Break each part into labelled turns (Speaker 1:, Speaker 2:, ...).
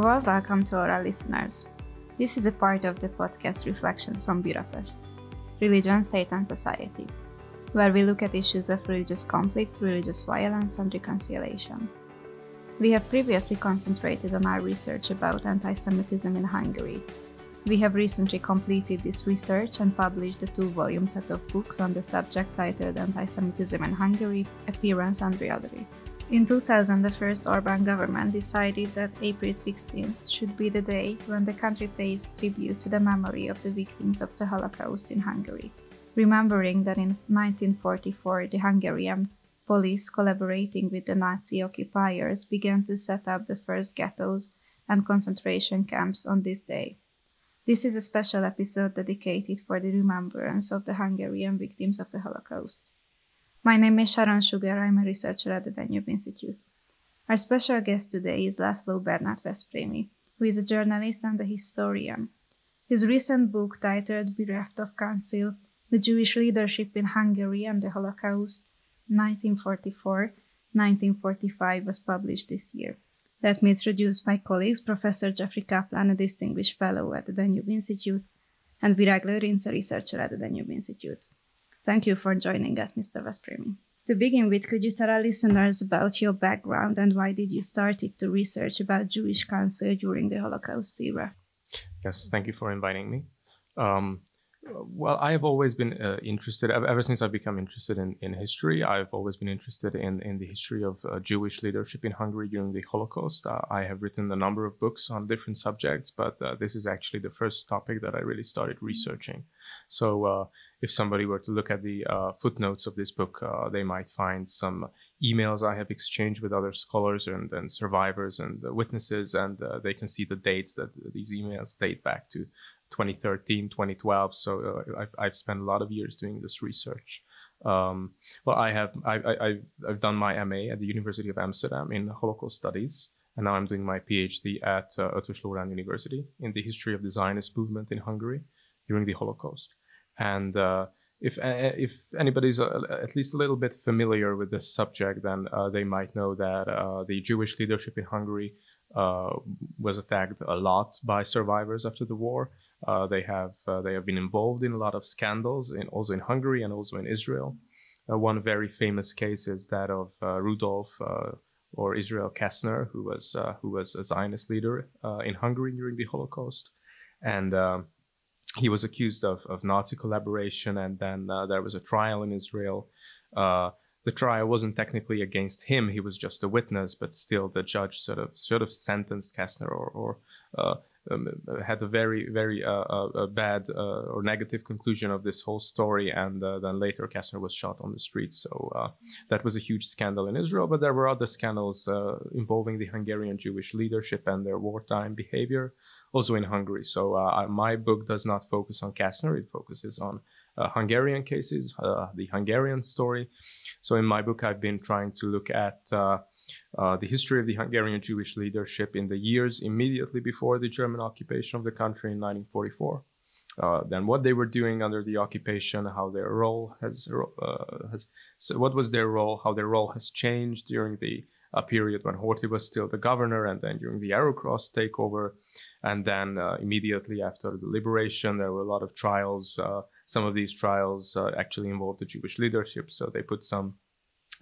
Speaker 1: warm welcome to our listeners. This is a part of the podcast Reflections from Budapest Religion, State and Society, where we look at issues of religious conflict, religious violence, and reconciliation. We have previously concentrated on our research about anti Semitism in Hungary. We have recently completed this research and published a two volume set of books on the subject titled Anti Semitism in Hungary Appearance and Reality. In 2000, the first Orban government decided that April 16th should be the day when the country pays tribute to the memory of the victims of the Holocaust in Hungary, remembering that in 1944 the Hungarian police collaborating with the Nazi occupiers began to set up the first ghettos and concentration camps on this day. This is a special episode dedicated for the remembrance of the Hungarian victims of the Holocaust. My name is Sharon Sugar, I'm a researcher at the Danube Institute. Our special guest today is László Bernát Veszprémy, who is a journalist and a historian. His recent book titled Bereft of Council, The Jewish Leadership in Hungary and the Holocaust, 1944-1945 was published this year. Let me introduce my colleagues, Professor Jeffrey Kaplan, a distinguished fellow at the Danube Institute, and Virág Lőrinc, a researcher at the Danube Institute. Thank you for joining us, Mr. Veszprémy. To begin with, could you tell our listeners about your background and why did you start to research about Jewish Council during the Holocaust era?
Speaker 2: Yes, thank you for inviting me. Um, well, I have always been uh, interested, ever since I've become interested in, in history, I've always been interested in, in the history of uh, Jewish leadership in Hungary during the Holocaust. Uh, I have written a number of books on different subjects, but uh, this is actually the first topic that I really started researching. So, uh, if somebody were to look at the uh, footnotes of this book, they might find some emails I have exchanged with other scholars and, and survivors and witnesses, and they can see the dates that these emails date back to 2013, 2012. So uh, I've, I've spent a lot of years doing this research. Um, well, I have I, I, I've done my MA at the University of Amsterdam in Holocaust Studies, and now I'm doing my PhD at uh, Loránd University in the history of the Zionist movement in Hungary during the Holocaust. And uh, if uh, if anybody's uh, at least a little bit familiar with this subject, then uh, they might know that uh, the Jewish leadership in Hungary was attacked a lot by survivors after the war. Uh, they have uh, they have been involved in a lot of scandals, in, also in Hungary and also in Israel. Uh, one very famous case is that of uh, Rudolf uh, or Israel Kastner, who was uh, who was a Zionist leader in Hungary during the Holocaust, and he was accused of, of Nazi collaboration. And then there was a trial in Israel. the trial wasn't technically against him; he was just a witness, but still, the judge sort of sort of sentenced Kastner or, or um, had a very very uh, uh, bad uh, or negative conclusion of this whole story, and then later Kastner was shot on the street. So that was a huge scandal in Israel. But there were other scandals involving the Hungarian Jewish leadership and their wartime behavior, also in Hungary. So my book does not focus on Kastner; it focuses on uh, Hungarian cases, uh, the Hungarian story. So in my book, I've been trying to look at uh, the history of the Hungarian Jewish leadership in the years immediately before the German occupation of the country in 1944. Uh, then what they were doing under the occupation, how their role has, uh, has so what was their role, how their role has changed during the uh, period when Horthy was still the governor, and then during the Arrow Cross takeover, and then uh, immediately after the liberation, there were a lot of trials. Some of these trials actually involved the Jewish leadership, so they put some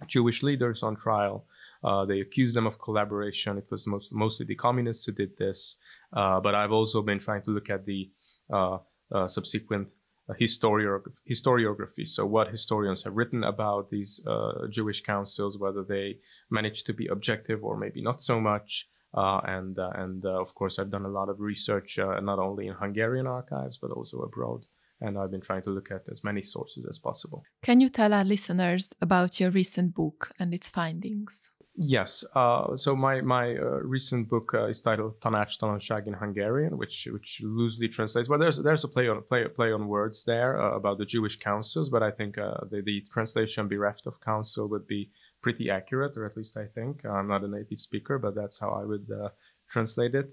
Speaker 2: Jewish leaders on trial. Uh, they accused them of collaboration. It was most, mostly the communists who did this. Uh, but I've also been trying to look at the uh, uh subsequent uh, historiography, historiography. So, what historians have written about these uh, Jewish councils, whether they managed to be objective or maybe not so much. and and of course, I've done a lot of research not only in Hungarian archives but also abroad and I've been trying to look at as many sources as possible.
Speaker 3: Can you tell our listeners about your recent book and its findings?
Speaker 2: Yes. Uh, so my my uh, recent book uh, is titled Tanácstalanság in Hungarian, which which loosely translates. Well, there's there's a play on play play on words there uh, about the Jewish councils, but I think uh, the the translation "bereft of council" would be pretty accurate, or at least I think. I'm not a native speaker, but that's how I would uh, translate it.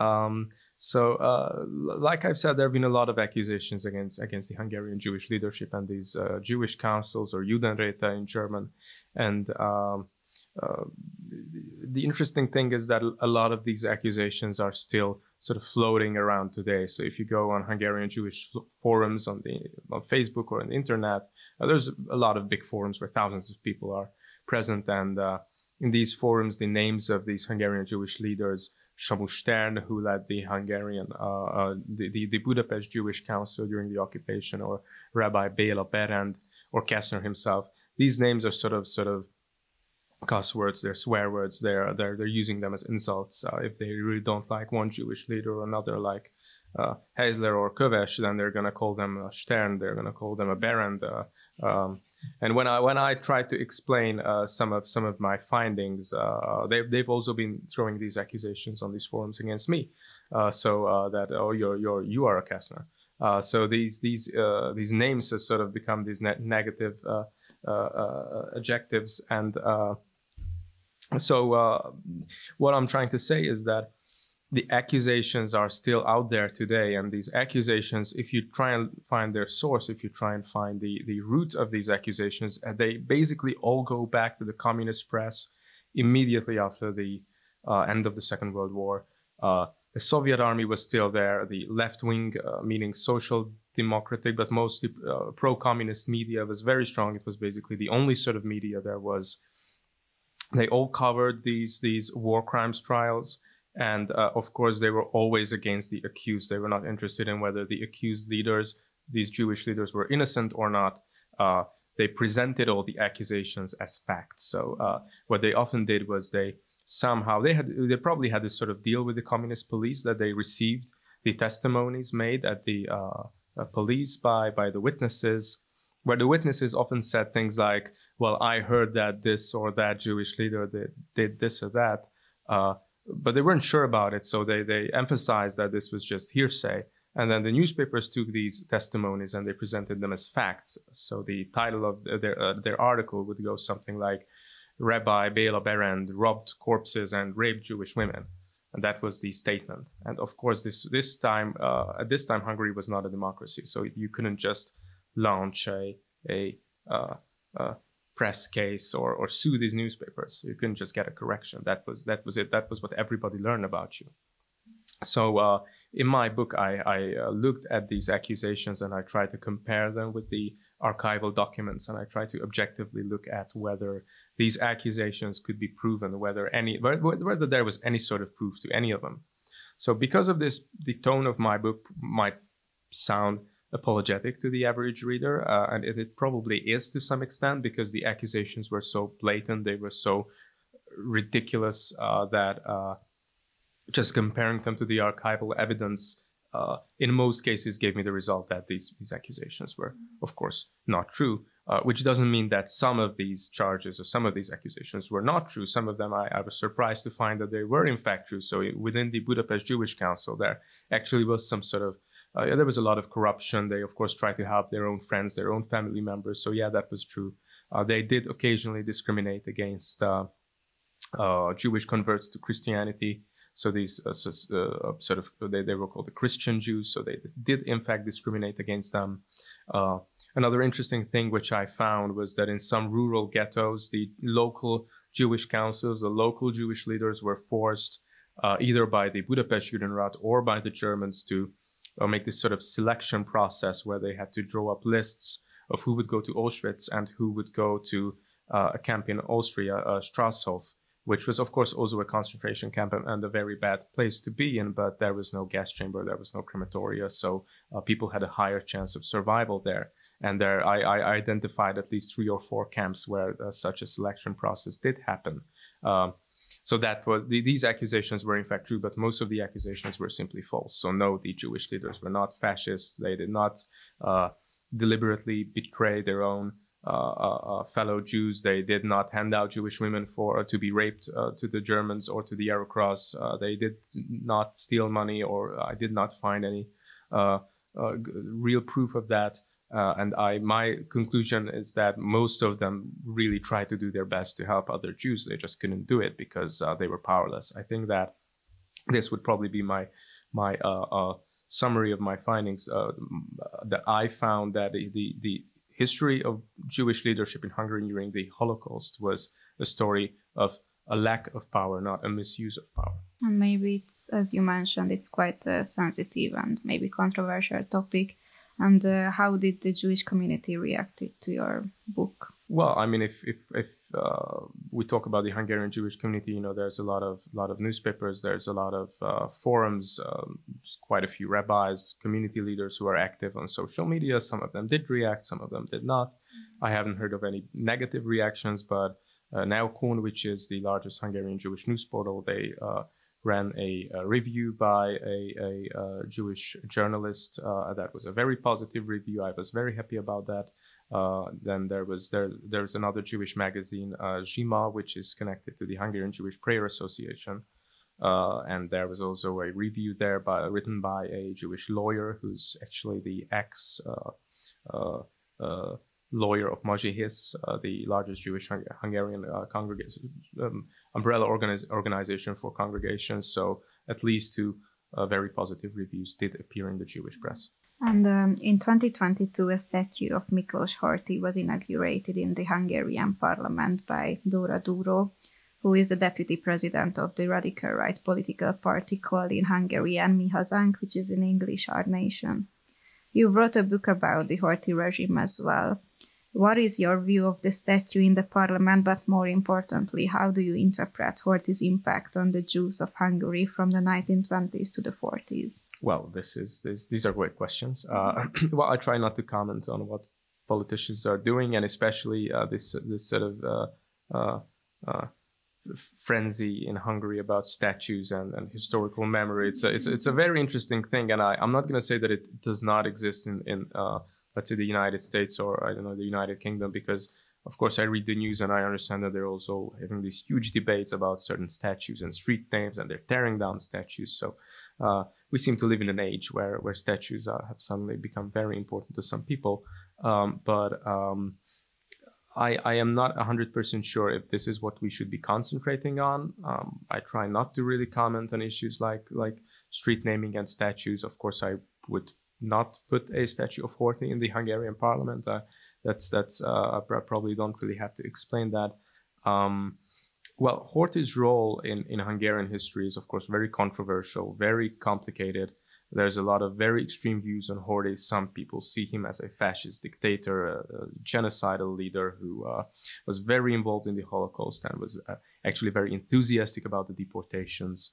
Speaker 2: Um, so, uh, like I've said, there have been a lot of accusations against against the Hungarian Jewish leadership and these uh, Jewish councils or Judenräte in German, and um, uh, the interesting thing is that a lot of these accusations are still sort of floating around today. So if you go on Hungarian Jewish forums on the on Facebook or on the internet, uh, there's a lot of big forums where thousands of people are present, and uh, in these forums, the names of these Hungarian Jewish leaders, Samu Stern, who led the Hungarian, uh, uh, the, the, the Budapest Jewish Council during the occupation, or Rabbi Bela Berend, or Kastner himself. These names are sort of sort of cuss words, they're swear words, they're they're they're using them as insults. Uh, if they really don't like one Jewish leader or another, like uh, Heisler or Kovesh, then they're gonna call them a Stern, they're gonna call them a Berend. Uh, um, and when I when I try to explain uh, some of some of my findings, uh, they've they've also been throwing these accusations on these forums against me. Uh, so that oh you're you're you are a Kastner. so these these these names have sort of become these ne- negative adjectives and so uh, what I'm trying to say is that the accusations are still out there today, and these accusations, if you try and find their source, if you try and find the the root of these accusations, uh, they basically all go back to the communist press immediately after the uh, end of the Second World War. Uh, the Soviet army was still there. The left wing, uh, meaning social democratic, but mostly uh, pro communist media, was very strong. It was basically the only sort of media there was they all covered these these war crimes trials, and uh, of course they were always against the accused. They were not interested in whether the accused leaders, these Jewish leaders, were innocent or not. Uh, they presented all the accusations as facts. So uh, what they often did was they somehow they had they probably had this sort of deal with the communist police that they received the testimonies made at the uh, uh, police by by the witnesses, where the witnesses often said things like, well, I heard that this or that Jewish leader did, did this or that, uh, but they weren't sure about it. So they, they emphasized that this was just hearsay. And then the newspapers took these testimonies and they presented them as facts. So the title of their, uh, their article would go something like Rabbi Bela Berend robbed corpses and raped Jewish women. And that was the statement. And of course, this, this time, uh, at this time, Hungary was not a democracy. So you couldn't just launch a, a, uh, uh press case or, or sue these newspapers. You couldn't just get a correction. That was that was it. That was what everybody learned about you. So uh, in my book, I, I uh, looked at these accusations and I tried to compare them with the archival documents, and I tried to objectively look at whether these accusations could be proven, whether any whether there was any sort of proof to any of them. So because of this, the tone of my book might sound apologetic to the average reader, uh, and it, it, probably is to some extent because the accusations were so blatant, they were so ridiculous uh, that uh, just comparing them to the archival evidence uh, in most cases gave me the result that these these accusations were, of course, not true. Uh, which doesn't mean that some of these charges or some of these accusations were not true. Some of them I, I was surprised to find that they were in fact true. So within the Budapest Jewish Council, there actually was some sort of uh, yeah, there was a lot of corruption. They, of course, tried to help their own friends, their own family members. So, yeah, that was true. Uh, they did occasionally discriminate against uh, uh Jewish converts to Christianity. So, these uh, so, sort of, they, they were called the Christian Jews. So, they did, in fact, discriminate against them. another interesting thing which I found was that in some rural ghettos, the local Jewish councils, the local Jewish leaders were forced either by the Budapest Judenrat or by the Germans to or make this sort of selection process where they had to draw up lists of who would go to Auschwitz and who would go to uh, a camp in Austria, uh, which was, of course, also a concentration camp and, a very bad place to be in, but there was no gas chamber, there was no crematoria, so uh, people had a higher chance of survival there. And there, I, I identified at least three or four camps where uh, such a selection process did happen. Um, so that was the, these accusations were in fact true, but most of the accusations were simply false. So no, the Jewish leaders were not fascists. They did not uh, deliberately betray their own uh, uh, uh fellow Jews. They did not hand out Jewish women for uh, to be raped to the Germans or to the Arrow Cross. they did not steal money, or I did not find any real proof of that. Uh, and I, my conclusion is that most of them really tried to do their best to help other Jews. They just couldn't do it because uh, they were powerless. I think that this would probably be my my uh, uh summary of my findings. Uh, that I found that the, the, history of Jewish leadership in Hungary during the Holocaust was a story of a lack of power, not a misuse of power.
Speaker 1: And maybe it's, as you mentioned, it's quite a sensitive and maybe controversial topic. And uh, how did the Jewish community react to your book?
Speaker 2: Well, I mean, if if, if uh, we talk about the Hungarian Jewish community, you know, there's a lot of lot of newspapers, there's a lot of uh, forums, um, quite a few rabbis, community leaders who are active on social media. Some of them did react, some of them did not. I haven't heard of any negative reactions, but uh, Neokohn, which is the largest Hungarian Jewish news portal, they uh, ran a, a, review by a, a, a Jewish journalist. Uh, that was a very positive review. I was very happy about that. Uh, then there was there there's another Jewish magazine, uh, which is connected to the Hungarian Jewish Prayer Association, uh, and there was also a review there by written by a Jewish lawyer who's actually the ex uh, uh, lawyer of Mazsihisz, the largest Jewish Hungarian congregation um, umbrella organiz- organization for congregations. So at least two very positive reviews did appear in the Jewish press.
Speaker 1: And um, in 2022, a statue of Miklos Horthy was inaugurated in the Hungarian parliament by Dóra Dúró, who is the deputy president of the radical right political party called in Hungarian Mi Hazánk, which is in English Our Nation. You wrote a book about the Horthy regime as well. What is your view of the statue in the parliament, but more importantly, how do you interpret Horthy's impact on the Jews of Hungary from the 1920s to the 40s?
Speaker 2: Well, this is this, these are great questions. Uh, well, I try not to comment on what politicians are doing, and especially uh, this this sort of uh, uh, uh frenzy in Hungary about statues and, and historical memory. It's a, it's it's a very interesting thing, and I I'm not going to say that it does not exist in in uh, let's say the United States or I don't know the United Kingdom because of course I read the news and I understand that they're also having these huge debates about certain statues and street names and they're tearing down statues. So uh, we seem to live in an age where where statues uh, have suddenly become very important to some people. Um, but um, I, I am not 100% sure if this is what we should be concentrating on. Um, I try not to really comment on issues like like street naming and statues. Of course, I would not put a statue of Horthy in the Hungarian parliament. Uh, that's that's uh, I probably don't really have to explain that. Um, well, Horthy's role in, in Hungarian history is, of course, very controversial, very complicated. There's a lot of very extreme views on Horthy. Some people see him as a fascist dictator, a, a genocidal leader who uh, was very involved in the Holocaust and was uh, actually very enthusiastic about the deportations.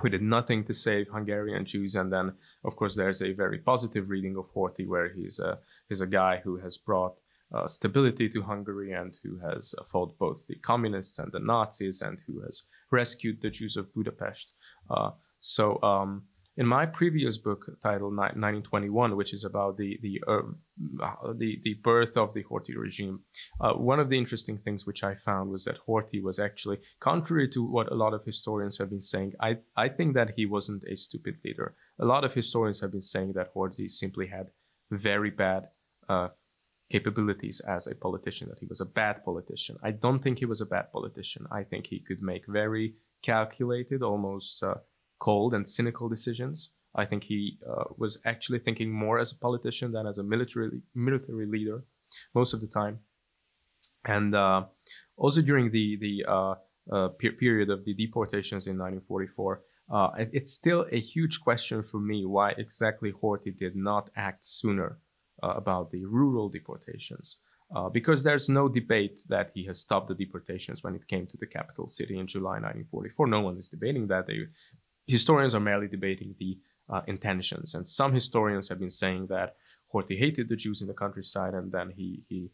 Speaker 2: Who did nothing to save Hungarian Jews, and then, of course, there's a very positive reading of Horthy, where he's a he's a guy who has brought uh, stability to Hungary and who has fought both the communists and the Nazis and who has rescued the Jews of Budapest. Uh, so, um, in my previous book titled 1921, which is about the the uh, the, the birth of the Horthy regime, uh, one of the interesting things which I found was that Horthy was actually, contrary to what a lot of historians have been saying, I I think that he wasn't a stupid leader. A lot of historians have been saying that Horthy simply had very bad uh, capabilities as a politician, that he was a bad politician. I don't think he was a bad politician. I think he could make very calculated, almost uh, cold and cynical decisions. I think he uh, was actually thinking more as a politician than as a military military leader most of the time. And uh, also during the the uh, uh, per- period of the deportations in 1944, uh, it's still a huge question for me why exactly Horthy did not act sooner uh, about the rural deportations. Because there's no debate that he has stopped the deportations when it came to the capital city in July 1944. No one is debating that. They, historians are merely debating the uh, intentions. And some historians have been saying that Horthy hated the Jews in the countryside, and then he, he,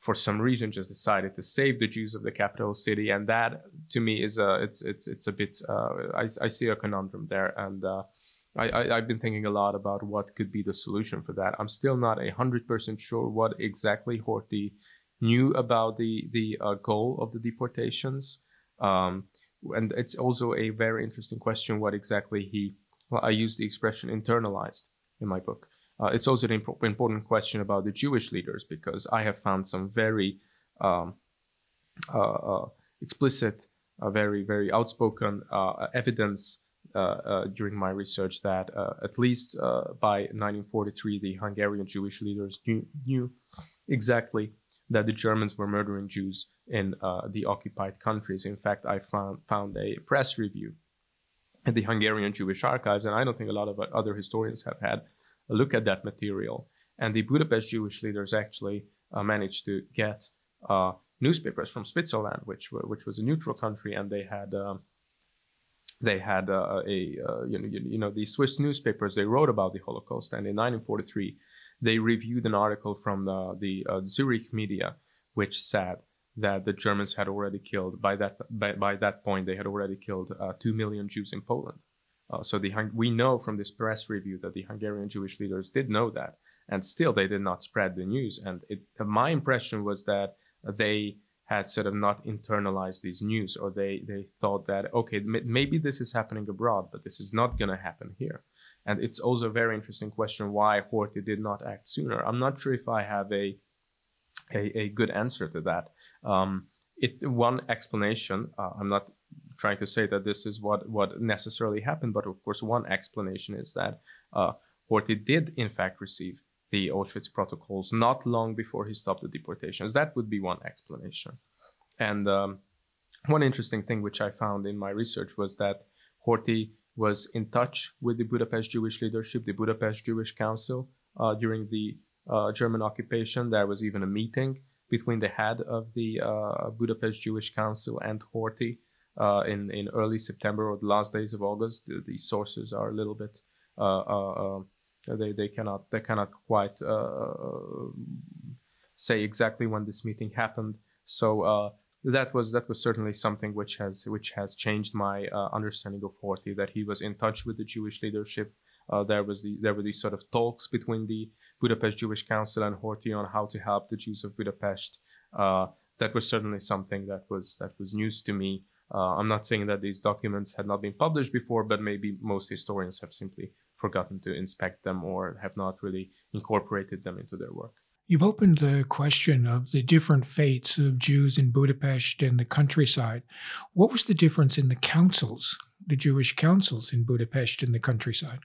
Speaker 2: for some reason, just decided to save the Jews of the capital city. And that, to me, is a it's it's it's a bit. Uh, I, I see a conundrum there, and uh, I, I, have been thinking a lot about what could be the solution for that. I'm still not a hundred percent sure what exactly Horthy knew about the the uh, goal of the deportations, um, and it's also a very interesting question what exactly he. Well, I use the expression internalized in my book. Uh, it's also an imp- important question about the Jewish leaders because I have found some very um, uh, uh explicit, uh, very very outspoken uh, evidence uh, during my research that at least by 1943, the Hungarian Jewish leaders knew, knew exactly that the Germans were murdering Jews in uh, the occupied countries. In fact, I found, found a press review at the Hungarian Jewish Archives, and I don't think a lot of other historians have had a look at that material. And the Budapest Jewish leaders actually uh, managed to get uh, newspapers from Switzerland, which which was a neutral country, and they had um, they had uh, a uh, you know you know the Swiss newspapers they wrote about the Holocaust, and in 1943 they reviewed an article from the, the uh, Zurich media, which said that the Germans had already killed by that by, by that point they had already killed uh, two million Jews in Poland. Uh, so the we know from this press review that the Hungarian Jewish leaders did know that, and still they did not spread the news. And it, my impression was that they had sort of not internalized these news, or they they thought that okay, maybe this is happening abroad, but this is not going to happen here. And it's also a very interesting question why Horthy did not act sooner. I'm not sure if I have a a, a good answer to that. Um, it one explanation. Uh, I'm not trying to say that this is what what necessarily happened, but of course, one explanation is that uh, Horthy did in fact receive the Auschwitz protocols not long before he stopped the deportations. That would be one explanation. And um, one interesting thing which I found in my research was that Horthy was in touch with the Budapest Jewish leadership, the Budapest Jewish Council, uh, during the uh, German occupation. There was even a meeting between the head of the uh, Budapest Jewish Council and Horthy uh, in in early September or the last days of August. The, the sources are a little bit uh, uh, they they cannot they cannot quite say exactly when this meeting happened. So that was that was certainly something which has which has changed my uh, understanding of Horthy. That he was in touch with the Jewish leadership. Uh, there was the there were these sort of talks between the Budapest Jewish Council and Horthy on how to help the Jews of Budapest. Uh, that was certainly something that was that was news to me. Uh, I'm not saying that these documents had not been published before, but maybe most historians have simply forgotten to inspect them or have not really incorporated them into their work.
Speaker 4: You've opened the question of the different fates of Jews in Budapest and the countryside. What was the difference in the councils, the Jewish councils in Budapest and the countryside?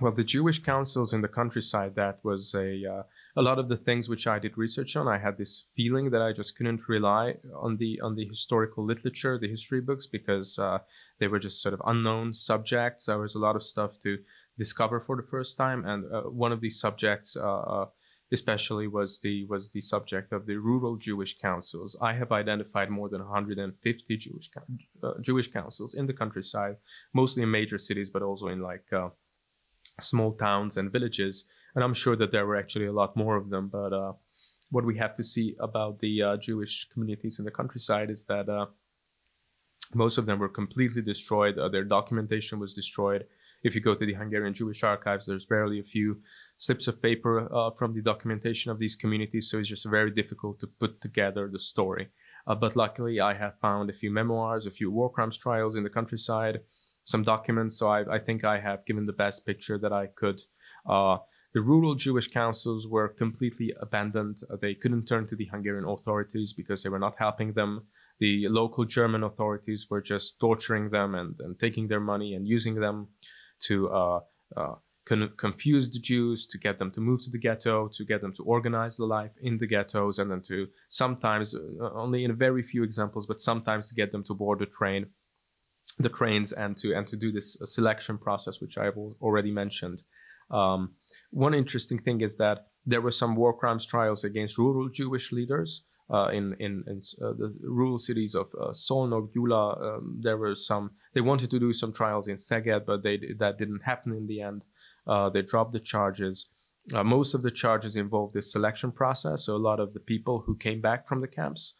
Speaker 2: Well, the Jewish councils in the countryside, that was a, uh, a lot of the things which I did research on. I had this feeling that I just couldn't rely on the, on the historical literature, the history books, because uh, they were just sort of unknown subjects. There was a lot of stuff to discover for the first time. And uh, one of these subjects, uh, uh, especially was the was the subject of the rural Jewish councils. I have identified more than 150 Jewish uh, Jewish councils in the countryside, mostly in major cities, but also in like uh, small towns and villages. And I'm sure that there were actually a lot more of them. But uh, what we have to see about the uh, Jewish communities in the countryside is that uh, most of them were completely destroyed. Uh, their documentation was destroyed if you go to the Hungarian Jewish archives, there's barely a few slips of paper uh, from the documentation of these communities, so it's just very difficult to put together the story. Uh, but luckily, I have found a few memoirs, a few war crimes trials in the countryside, some documents, so I, I think I have given the best picture that I could. Uh, the rural Jewish councils were completely abandoned. Uh, they couldn't turn to the Hungarian authorities because they were not helping them. The local German authorities were just torturing them and, and taking their money and using them to uh, uh, con- confuse the Jews, to get them to move to the ghetto, to get them to organize the life in the ghettos, and then to sometimes, uh, only in very few examples, but sometimes to get them to board the train, the trains, and to and to do this uh, selection process, which I've already mentioned. Um, one interesting thing is that there were some war crimes trials against rural Jewish leaders uh, in in, in uh, the rural cities of uh, Szolnok, Gyula. Um, there were some. They wanted to do some trials in Szeged, but they that didn't happen in the end. Uh, they dropped the charges. Uh, most of the charges involved this selection process. So a lot of the people who came back from the camps,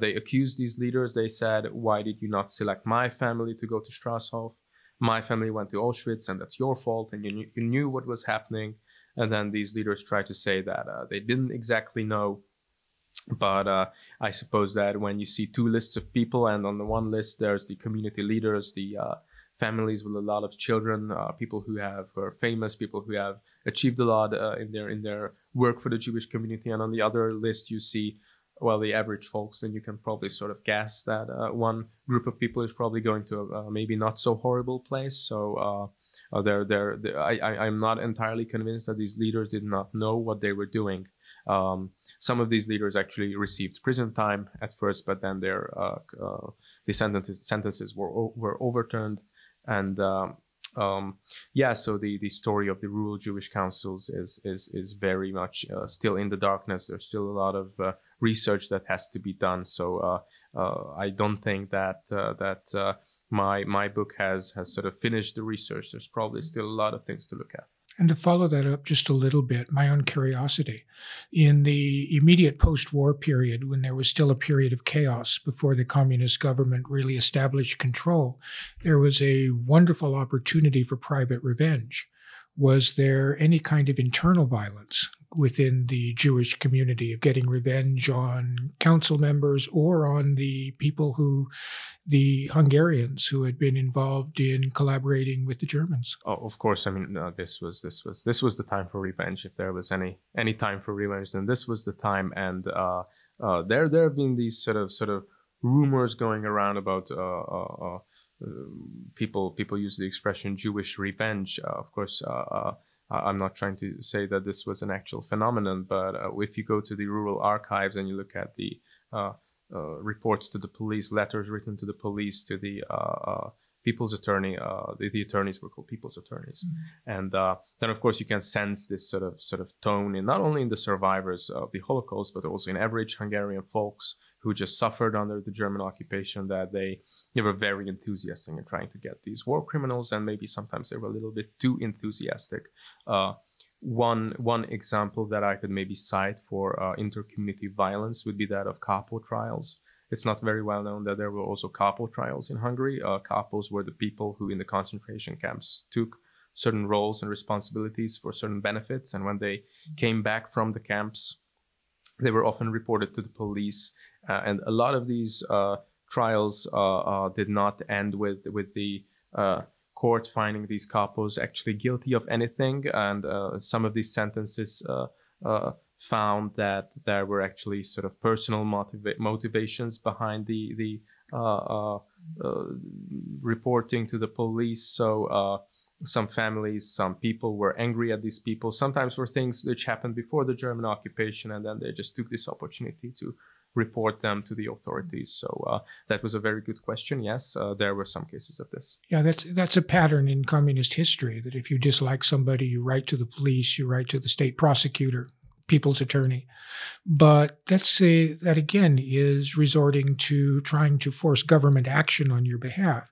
Speaker 2: they accused these leaders. They said, "Why did you not select my family to go to Strasshof? My family went to Auschwitz, and that's your fault. And you knew, you knew what was happening." And then these leaders tried to say that they didn't exactly know but uh, I suppose that when you see two lists of people, and on the one list there's the community leaders, the uh, families with a lot of children, uh, people who have are famous, people who have achieved a lot uh, in their in their work for the Jewish community, and on the other list you see well the average folks, then you can probably sort of guess that uh, one group of people is probably going to a, a maybe not so horrible place. So. Uh, they're, they're, they're, I, I, I'm not entirely convinced that these leaders did not know what they were doing Um, some of these leaders actually received prison time at first, but then their uh, uh, the sentences sentences were were overturned, and um, um, yeah, so the the story of the rural Jewish councils is is is very much uh, still in the darkness. There's still a lot of uh, research that has to be done. So uh, uh I don't think that uh, that uh, my my book has has sort of finished the research. There's probably still a lot of things to look at.
Speaker 4: And to follow that up just a little bit, my own curiosity. In the immediate post war period, when there was still a period of chaos before the communist government really established control, there was a wonderful opportunity for private revenge. Was there any kind of internal violence within the Jewish community of getting revenge on council members or on the people who, the Hungarians who had been involved in collaborating with the Germans.
Speaker 2: Oh, of course. I mean, uh, this was this was this was the time for revenge. If there was any any time for revenge, then this was the time. And uh, uh, there there have been these sort of sort of rumors going around about. Uh, uh, uh, people people use the expression Jewish revenge. of course, I'm not trying to say that this was an actual phenomenon, but uh, if you go to the rural archives and you look at the uh, uh, reports to the police, letters written to the police, to the uh, uh, people's attorney, uh, the, the, attorneys were called people's attorneys, mm-hmm. and then of course you can sense this sort of sort of tone in not only in the survivors of the Holocaust, but also in average Hungarian folks who just suffered under the German occupation that they, they were very enthusiastic in trying to get these war criminals, and maybe sometimes they were a little bit too enthusiastic. Uh, one one example that I could maybe cite for uh, inter-community violence would be that of Kapo trials. It's not very well known that there were also Kapo trials in Hungary. Uh, Kapos were the people who in the concentration camps took certain roles and responsibilities for certain benefits, and when they came back from the camps, they were often reported to the police uh, and a lot of these uh, trials uh, did not end with with the court finding these kapos actually guilty of anything, and some of these sentences found that there were actually sort of personal motiva- motivations behind the the uh, uh, uh, reporting to the police. So some families, some people were angry at these people. Sometimes for things which happened before the German occupation, and then they just took this opportunity to report them to the authorities? So uh, that was a very good question. Yes, uh, there were some cases of this.
Speaker 4: Yeah, that's that's a pattern in communist history. That if you dislike somebody, you write to the police, you write to the state prosecutor, people's attorney. But let's say that again is resorting to trying to force government action on your behalf.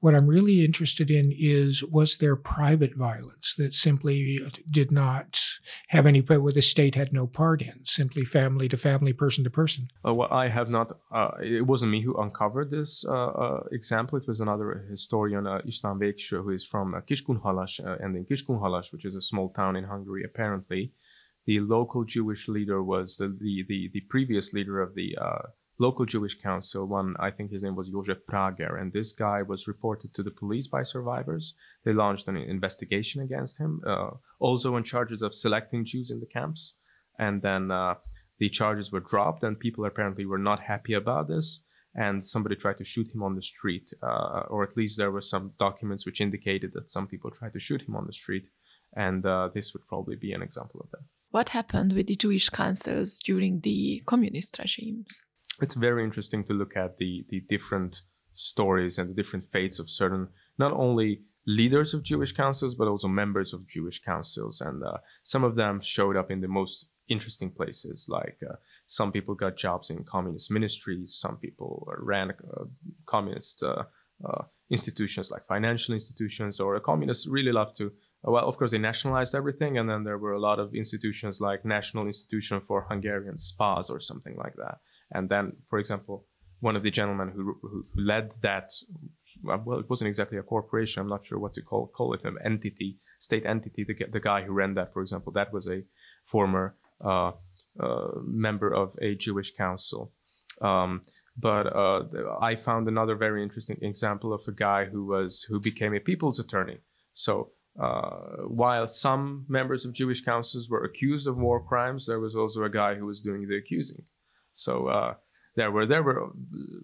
Speaker 4: What I'm really interested in is was there private violence that simply did not have any, where the state had no part in, simply family to family, person to person?
Speaker 2: Uh, well, I have not, uh, it wasn't me who uncovered this uh, uh example. It was another historian, uh, István Végső, who is from uh, Kiskunhalas, uh, and in Kiskunhalas, which is a small town in Hungary, apparently, the local Jewish leader was the, the, the, the previous leader of the local Jewish council. One, I think his name was Josef Prager, and this guy was reported to the police by survivors. They launched an investigation against him, uh, also on charges of selecting Jews in the camps. And then uh, the charges were dropped, and people apparently were not happy about this. And somebody tried to shoot him on the street, uh, or at least there were some documents which indicated that some people tried to shoot him on the street. And uh, this would probably be an example of that.
Speaker 3: What happened with the Jewish councils during the communist regimes?
Speaker 2: it's very interesting to look at the the different stories and the different fates of certain not only leaders of Jewish councils but also members of Jewish councils, and uh, some of them showed up in the most interesting places. Like uh, some people got jobs in communist ministries, some people ran uh, communist uh, uh, institutions like financial institutions, or a communist really loved to well, of course, they nationalized everything, and then there were a lot of institutions like National Institution for Hungarian Spas or something like that. And then, for example, one of the gentlemen who, who, who led that, well, it wasn't exactly a corporation. I'm not sure what to call call it, an entity, state entity. The, the guy who ran that, for example, that was a former uh, uh, member of a Jewish council. Um, but uh, I found another very interesting example of a guy who was who became a people's attorney. So uh, while some members of Jewish councils were accused of war crimes, there was also a guy who was doing the accusing. So uh, there were there were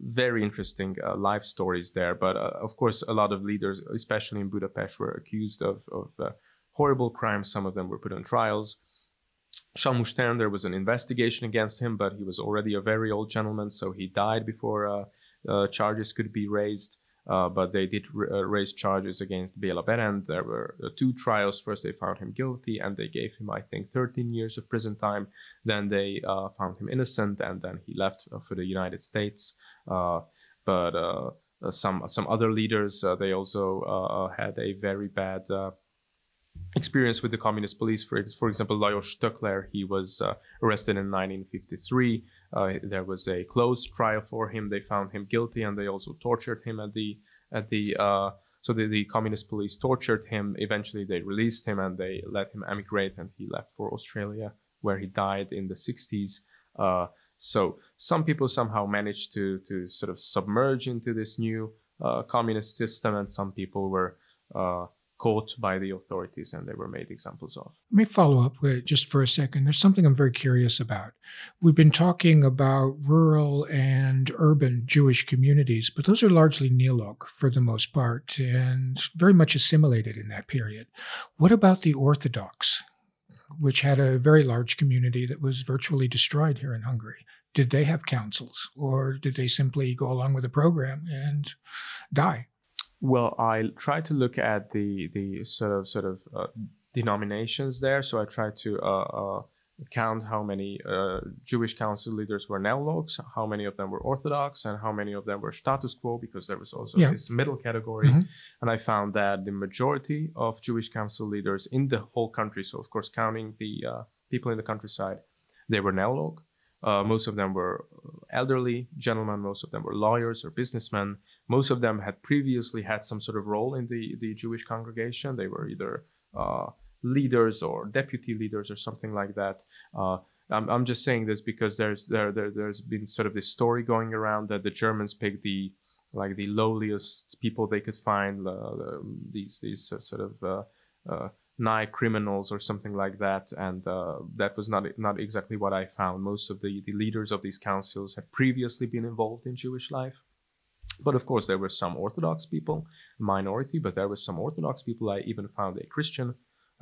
Speaker 2: very interesting uh, life stories there. But uh, of course, a lot of leaders, especially in Budapest, were accused of, of uh, horrible crimes. Some of them were put on trials. Stern, there was an investigation against him, but he was already a very old gentleman, so he died before charges could be raised. Uh, but they did uh, raise charges against Bela Berend. There were uh, two trials. First, they found him guilty, and they gave him, I think, 13 years of prison time. Then they uh, found him innocent, and then he left for the United States. but some some other leaders, they also had a very bad experience with the communist police. For, for example, Lajos Stöckler, he was uh, arrested in 1953. Uh, there was a closed trial for him. They found him guilty, and they also tortured him at the at the. Uh, so the, the communist police tortured him. Eventually, they released him and they let him emigrate, and he left for Australia, where he died in the 60s. Uh, so some people somehow managed to to sort of submerge into this new uh, communist system, and some people were uh, caught by the authorities and they were made examples of.
Speaker 4: Let me follow up with just for a second. There's something I'm very curious about. We've been talking about rural and urban Jewish communities, but those are largely Neolog for the most part and very much assimilated in that period. What about the Orthodox, which had a very large community that was virtually destroyed here in Hungary? Did they have councils or did they simply go along with the program and die?
Speaker 2: Well, I try to look at the the sort of sort of uh, denominations there. So I try to uh, uh, count how many uh, Jewish council leaders were Neologs, how many of them were Orthodox, and how many of them were status quo, because there was also yeah. this middle category. Mm-hmm. And I found that the majority of Jewish council leaders in the whole country, so of course counting the uh, people in the countryside, they were Neolog. Uh, most of them were elderly gentlemen, most of them were lawyers or businessmen. Most of them had previously had some sort of role in the, the Jewish congregation. They were either uh, leaders or deputy leaders or something like that. Uh, I'm, I'm just saying this because there's there, there there's been sort of this story going around that the Germans picked the like the lowliest people they could find, uh, these these sort of uh, uh, nigh criminals or something like that. And uh, that was not not exactly what I found. Most of the, the leaders of these councils had previously been involved in Jewish life. But of course, there were some Orthodox people, minority, but there were some Orthodox people. I even found a Christian,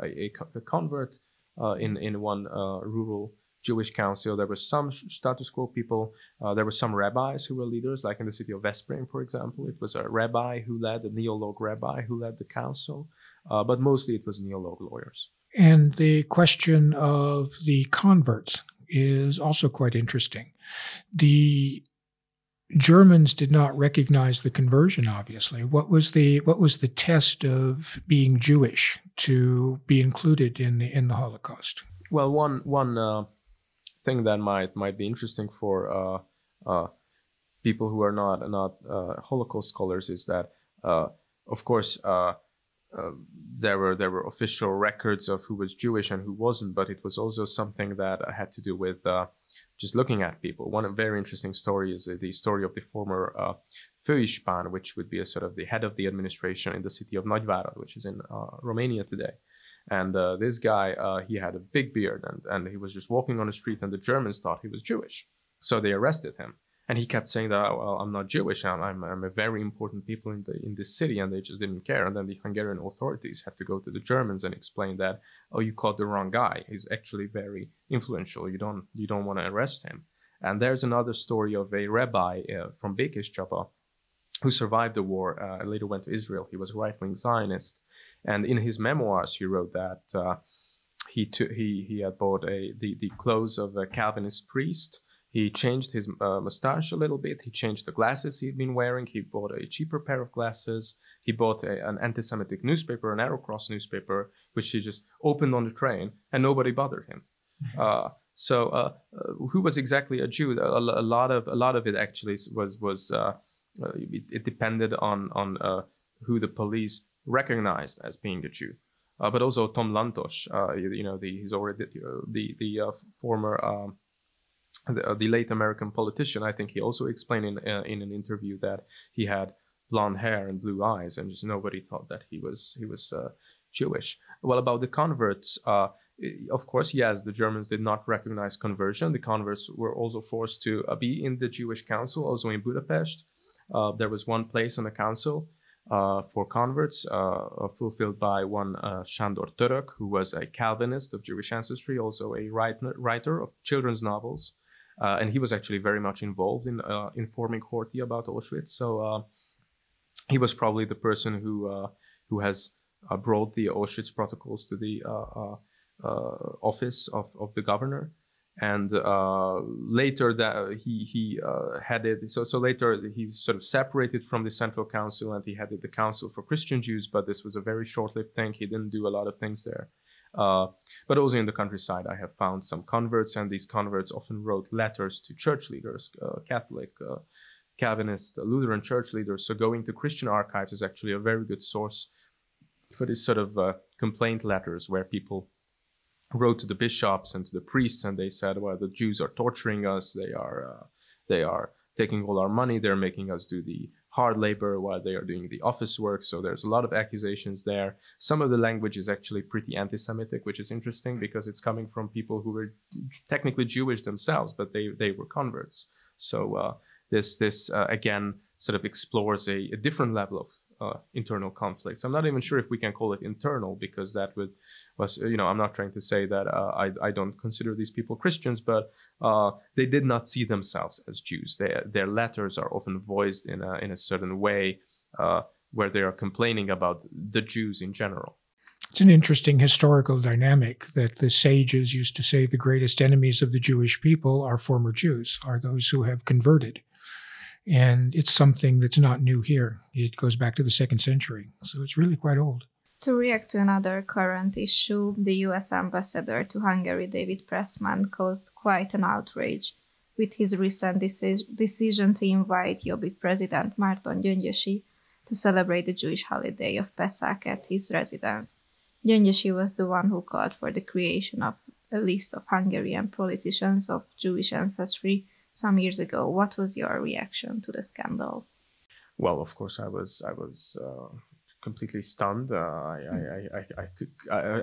Speaker 2: a, a, convert uh, in, in one uh, rural Jewish council. There were some status quo people. Uh, there were some rabbis who were leaders, like in the city of Veszprém, for example. It was a rabbi who led, a neolog rabbi who led the council uh, but mostly it was neolog lawyers.
Speaker 4: And the question of the converts is also quite interesting. The Germans did not recognize the conversion. Obviously, what was the what was the test of being Jewish to be included in the in the Holocaust?
Speaker 2: Well, one one uh, thing that might might be interesting for uh, uh, people who are not not uh, Holocaust scholars is that, uh, of course, uh, there were there were official records of who was Jewish and who wasn't, but it was also something that had to do with uh, just looking at people. One very interesting story is the story of the former uh, Főispán, which would be a sort of the head of the administration in the city of Nagyvárad, which is in uh, Romania today. And uh, this guy, uh, he had a big beard, and, and he was just walking on the street, and the Germans thought he was Jewish, so they arrested him and he kept saying that well i'm not jewish. I'm, I'm, I'm, a very important people in the in this city and they just didn't care. And then the hungarian authorities had to go to the germans and explain that oh you caught the wrong guy. He's actually very influential. You don't you don't want to arrest him. And there's another story of a rabbi uh, from Békéscsaba who survived the war uh, later went to israel. He was a right-wing zionist. And in his memoirs he wrote that uh, he, t- he he had bought a the, the clothes of a calvinist priest he changed his uh, mustache a little bit. He changed the glasses he'd been wearing. He bought a cheaper pair of glasses. He bought a, an anti Semitic newspaper, an Arrow Cross newspaper, which he just opened on the train and nobody bothered him. Uh, so, uh, uh, who was exactly a Jew? A, a, lot of a lot of it actually was was uh, uh, it, it, depended on on who the police recognized as being a Jew. but also Tom Lantos, you, you, know, the, he's already the the former um, the, uh, the, late American politician, I think he also explained in uh, in an interview that he had blonde hair and blue eyes, and just nobody thought that he was he was uh, Jewish. Well, about the converts, uh, of course, yes, the Germans did not recognize conversion. The converts were also forced to uh, be in the Jewish Council, also in Budapest. Uh, there was one place in the council for converts, fulfilled by one Sándor Török, who was a Calvinist of Jewish ancestry, also a writer of children's novels. Uh, and he was actually very much involved in uh, informing Horthy about Auschwitz. So uh, he was probably the person who who has brought the Auschwitz protocols to the office of, of the governor. And uh, later that he he uh, headed so so later he sort of separated from the central council and he headed the council for Christian Jews but this was a very short-lived thing. He didn't do a lot of things there uh, but also in the countryside I have found some converts and these converts often wrote letters to church leaders uh, Catholic uh, Calvinist Lutheran church leaders so going to Christian archives is actually a very good source for these sort of uh, complaint letters where people wrote to the bishops and to the priests, and they said, "Well, the Jews are torturing us. They are, uh, they are taking all our money. They're making us do the hard labor while they are doing the office work." So there's a lot of accusations there. Some of the language is actually pretty anti-Semitic, which is interesting because it's coming from people who were technically Jewish themselves, but they they were converts. So uh, this this uh, again sort of explores a, a different level of uh, internal conflicts. I'm not even sure if we can call it internal because that would was you know I'm not trying to say that uh, I I don't consider these people Christians, but uh, they did not see themselves as Jews. They, their letters are often voiced in a in a certain way uh, where they are complaining about the Jews in general.
Speaker 4: It's an interesting historical dynamic that the sages used to say the greatest enemies of the Jewish people are former Jews, are those who have converted. And it's something that's not new here. It goes back to the second century. So it's really quite old.
Speaker 1: To react to another current issue, the US ambassador to Hungary, David Pressman, caused quite an outrage with his recent deci- decision to invite Jobbik president Márton Gyöngyösi to celebrate the Jewish holiday of Pesach at his residence. Gyöngyösi was the one who called for the creation of a list of Hungarian politicians of Jewish ancestry some years ago. What was your reaction to the scandal?
Speaker 2: Well, of course, I was I was uh, completely stunned. Uh, I, I, I, I, could,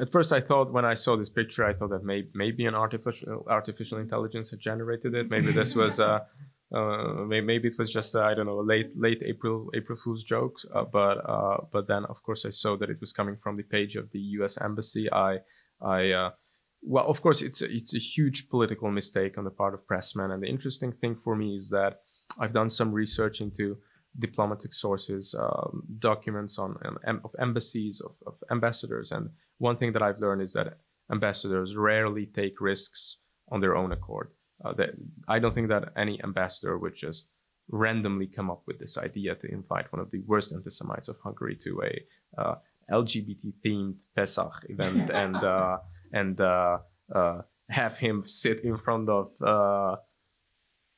Speaker 2: at first I thought when I saw this picture, I thought that may, maybe an artificial artificial intelligence had generated it. Maybe this was. Uh, uh, maybe it was just uh, I don't know late late April April Fool's jokes, uh, but uh, but then of course I saw that it was coming from the page of the U.S. embassy. I I uh, well, of course, it's a, it's a huge political mistake on the part of Pressman. And the interesting thing for me is that I've done some research into diplomatic sources, um, documents on um, of embassies, of, of, ambassadors, and one thing that I've learned is that ambassadors rarely take risks on their own accord. Uh, that I don't think that any ambassador would just randomly come up with this idea to invite one of the worst anti-Semites of Hungary to a uh, LGBT themed Pesach event and. Uh, and uh, uh, have him sit in front of uh,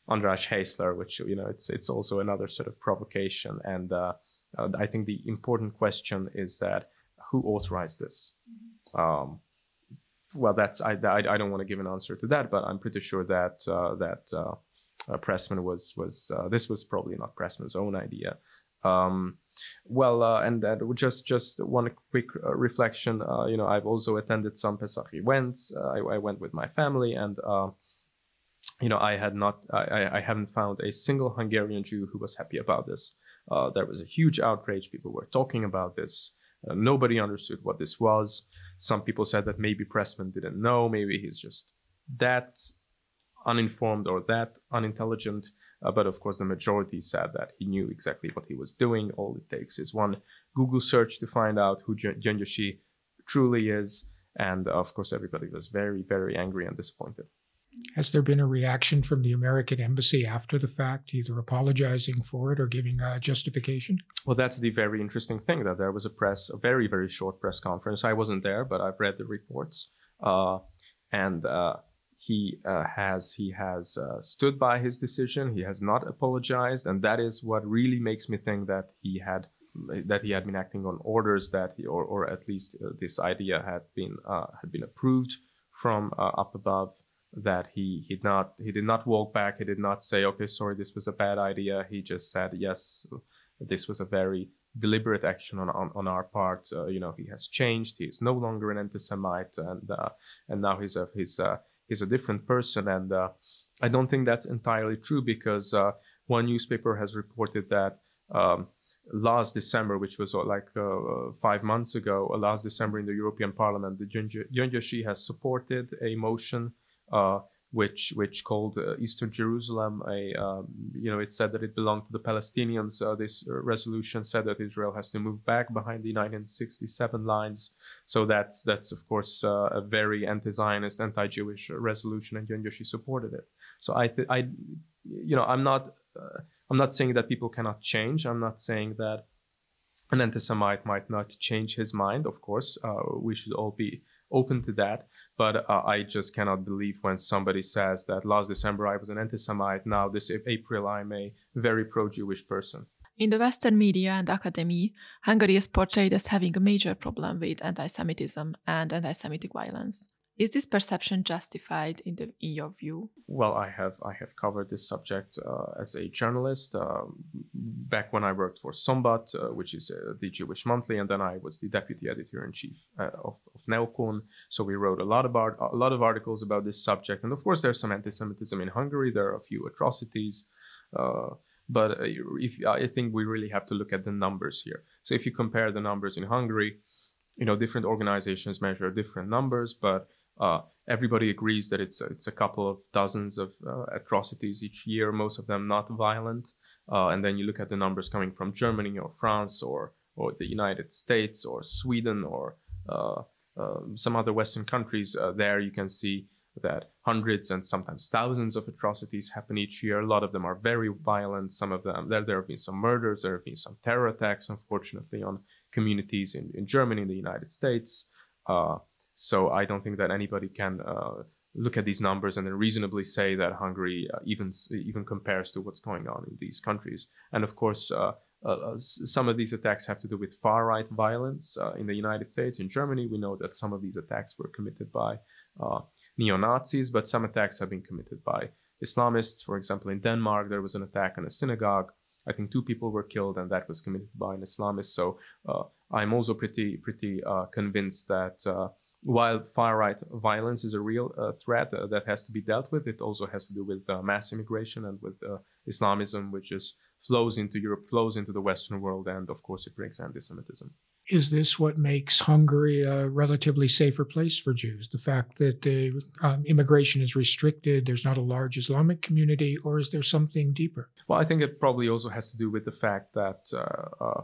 Speaker 2: András Heisler, which you know it's it's also another sort of provocation. And uh, uh, I think the important question is that who authorized this? Um, well, that's I, I, I don't want to give an answer to that, but I'm pretty sure that uh, that uh, Pressman was was this was probably not Pressman's own idea. Um, well, uh, and that just just one quick uh, reflection. Uh, you know, I've also attended some Pesach events. Uh, I, I, went with my family, and uh, you know, I had not, I, I haven't found a single Hungarian Jew who was happy about this. Uh, there was a huge outrage. People were talking about this. nobody understood what this was. Some people said that maybe Pressman didn't know. Maybe he's just that uninformed or that unintelligent. Uh, but of course, the majority said that he knew exactly what he was doing. All it takes is one Google search to find out who Gyöngyösi truly is. And uh, of course, everybody was very, very angry and disappointed.
Speaker 4: Has there been a reaction from the American embassy after the fact, either apologizing for it or giving a justification?
Speaker 2: Well, that's the very interesting thing that there was a press, a very, very short press conference. I wasn't there, but I've read the reports. Uh, and uh, he uh, has he has uh, stood by his decision. He has not apologized, and that is what really makes me think that he had that he had been acting on orders that he, or or at least uh, this idea had been uh, had been approved from uh, up above. That he he did not he did not walk back. He did not say, "Okay, sorry, this was a bad idea." He just said, "Yes, this was a very deliberate action on, on, on our part. Uh, you know, he has changed. He is no longer an anti-Semite, and and now he's a he's a he's a different person. And uh, I don't think that's entirely true because uh, one newspaper has reported that um, last December, which was uh, like uh, five months ago, uh, last December in the European Parliament, the Gyöngyösi has supported a motion which which called uh, Eastern Jerusalem a um, you know it said that it belonged to the Palestinians. Uh, this resolution said that Israel has to move back behind the 1967 lines. So that's that's of course uh, a very anti-Zionist, anti-Jewish resolution, and Gyöngyösi supported it. So I th- I you know I'm not I'm not saying that people cannot change. I'm not saying that an anti-Semite might not change his mind. Of course, uh, we should all be open to that. But uh, I just cannot believe when somebody says that last December I was an anti Semite, now this April I'm a very pro Jewish person.
Speaker 3: In the Western media and academy, Hungary is portrayed as having a major problem with anti Semitism and anti Semitic violence. Is this perception justified in, the, in your view?
Speaker 2: Well, I have I have covered this subject uh, as a journalist uh, back when I worked for Szombat, uh, which is uh, the Jewish monthly, and then I was the deputy editor in chief uh, of, of Neokohn. So we wrote a lot about a lot of articles about this subject, and of course there's some anti-Semitism in Hungary. There are a few atrocities. Uh, but if I think we really have to look at the numbers here. So if you compare the numbers in Hungary, you know different organizations measure different numbers, but uh, everybody agrees that it's it's a couple of dozens of uh, atrocities each year, most of them not violent. Uh, and then you look at the numbers coming from Germany or France or or the United States or Sweden or uh, some other Western countries. Uh, there you can see that hundreds and sometimes thousands of atrocities happen each year. A lot of them are very violent. Some of them there there have been some murders, there have been some terror attacks, unfortunately, on communities in, in Germany, in the United States. Uh, so I don't think that anybody can uh, look at these numbers and then reasonably say that Hungary uh, even even compares to what's going on in these countries. And of course, uh, uh, uh some of these attacks have to do with far right violence uh, in the United States. In Germany, we know that some of these attacks were committed by neo Nazis, but some attacks have been committed by Islamists. For example, in Denmark, there was an attack on a synagogue. I think two people were killed, and that was committed by an Islamist. So I'm also pretty pretty convinced that while far right violence is a real uh, threat uh, that has to be dealt with, it also has to do with uh, mass immigration and with uh, Islamism, which just flows into Europe, flows into the Western world, and of course it brings anti-Semitism.
Speaker 4: Is this what makes Hungary a relatively safer place for Jews? The fact that um, immigration is restricted, there's not a large Islamic community, or is there something deeper?
Speaker 2: Well, I think it probably also has to do with the fact that uh, uh,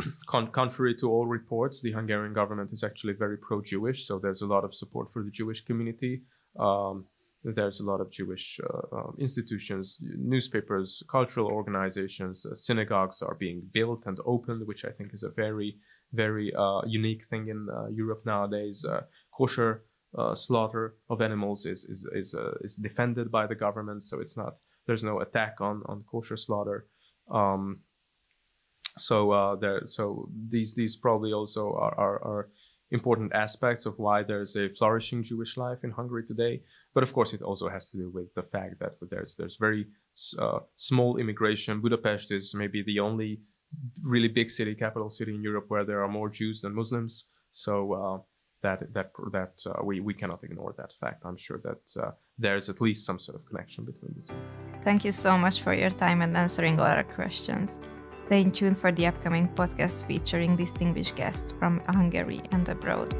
Speaker 2: Con- contrary to all reports, the Hungarian government is actually very pro-Jewish. So there's a lot of support for the Jewish community. Um, there's a lot of Jewish uh, uh, institutions, newspapers, cultural organizations, uh, synagogues are being built and opened, which I think is a very, very uh, unique thing in uh, Europe nowadays. Uh, kosher slaughter of animals is is is, is defended by the government, so it's not there's no attack on on kosher slaughter. Um, so uh, there, so these these probably also are, are, are, important aspects of why there's a flourishing Jewish life in Hungary today. But of course, it also has to do with the fact that there's there's very uh, small immigration. Budapest is maybe the only really big city, capital city in Europe where there are more Jews than Muslims. So uh, that that that uh, we we cannot ignore that fact. I'm sure that uh, there's at least some sort of connection between the two.
Speaker 1: Thank you so much for your time and answering all our questions. Stay tuned for the upcoming podcast featuring distinguished guests from Hungary and abroad.